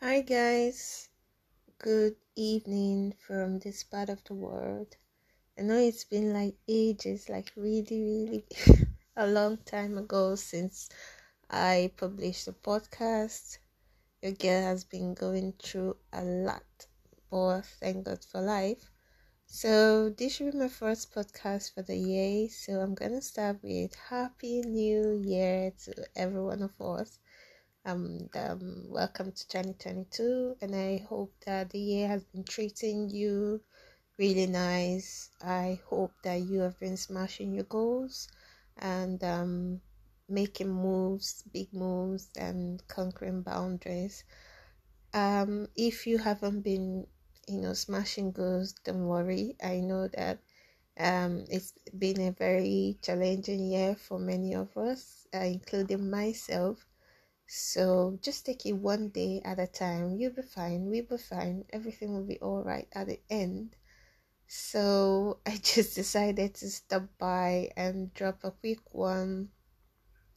Hi, guys. Good evening from this part of the world. I know it's been like ages, like really, really a long time ago since I published a podcast. Your girl has been going through a lot, but thank God for life. So, this should be my first podcast for the year. So, I'm gonna start with Happy New Year to every one of us. Um, um, welcome to 2022, and I hope that the year has been treating you really nice. I hope that you have been smashing your goals and um, making moves, big moves, and conquering boundaries. Um, if you haven't been, you know, smashing goals, don't worry. I know that um, it's been a very challenging year for many of us, uh, including myself. So just take it one day at a time. You'll be fine. We'll be fine. Everything will be all right at the end. So I just decided to stop by and drop a quick one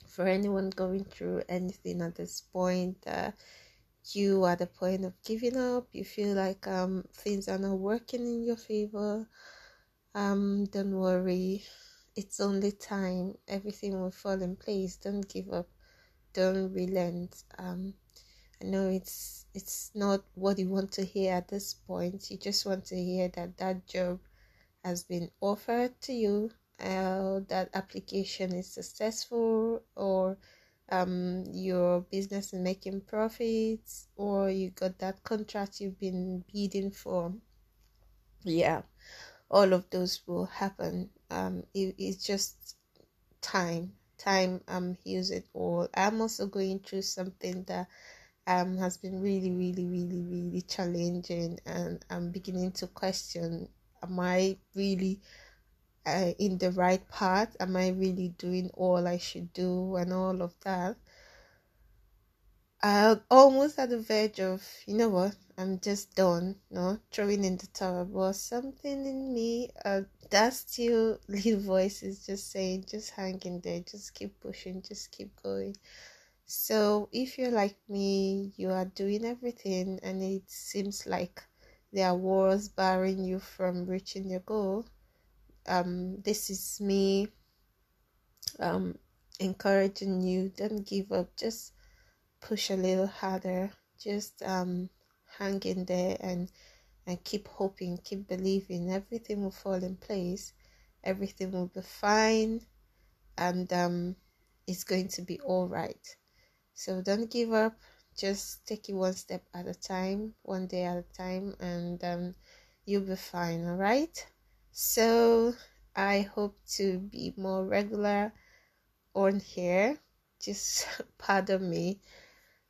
for anyone going through anything at this point. Uh, you are the point of giving up. You feel like um things are not working in your favor. Um, don't worry. It's only time. Everything will fall in place. Don't give up don't relent. Um, I know it's it's not what you want to hear at this point. You just want to hear that that job has been offered to you, uh, that application is successful, or um, your business is making profits, or you got that contract you've been bidding for. Yeah, all of those will happen. Um, it, it's just time time um heals it all. I'm also going through something that um has been really, really, really, really challenging, and I'm beginning to question: Am I really uh, in the right path? Am I really doing all I should do, and all of that? I'm almost at the verge of, you know what? I'm just done, know, throwing in the towel. But something in me, uh, that still little voice is just saying, just hang in there, just keep pushing, just keep going. So if you're like me, you are doing everything, and it seems like there are walls barring you from reaching your goal. Um, this is me. Um, encouraging you. Don't give up. Just push a little harder. Just um, hang in there and and keep hoping, keep believing. Everything will fall in place. Everything will be fine, and um, it's going to be all right. So don't give up. Just take it one step at a time, one day at a time, and um, you'll be fine. All right. So I hope to be more regular on here. Just pardon me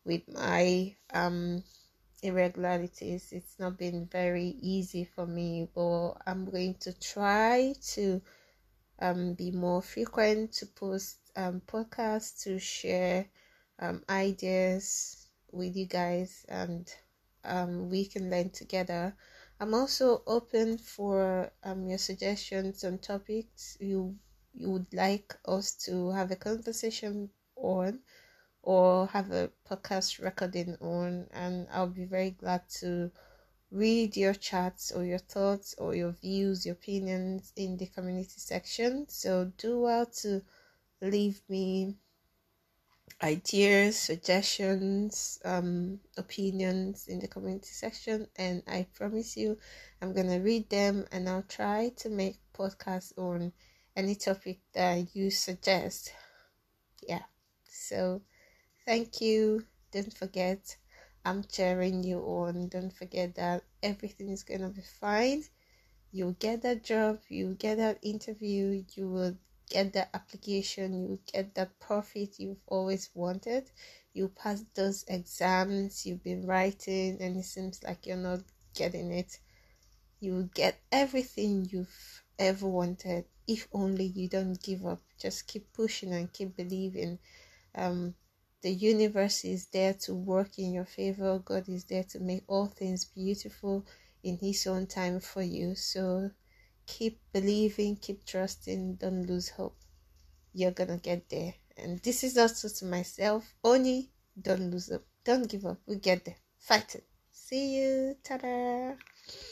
with my um irregularities it's not been very easy for me but i'm going to try to um be more frequent to post um podcasts to share um ideas with you guys and um we can learn together. I'm also open for um your suggestions on topics you you would like us to have a conversation on or have a podcast recording on, and I'll be very glad to read your chats or your thoughts or your views, your opinions in the community section. So do well to leave me ideas, suggestions, um, opinions in the community section, and I promise you, I'm gonna read them and I'll try to make podcasts on any topic that you suggest. Yeah, so Thank you. Don't forget, I'm cheering you on. Don't forget that everything is going to be fine. You'll get that job, you'll get that interview, you will get that application, you'll get that profit you've always wanted. You'll pass those exams you've been writing, and it seems like you're not getting it. You'll get everything you've ever wanted if only you don't give up. Just keep pushing and keep believing. Um, the universe is there to work in your favor. God is there to make all things beautiful in His own time for you. So keep believing, keep trusting, don't lose hope. You're gonna get there. And this is also to myself. Only don't lose hope. Don't give up. We get there. fighting. See you. Ta-da.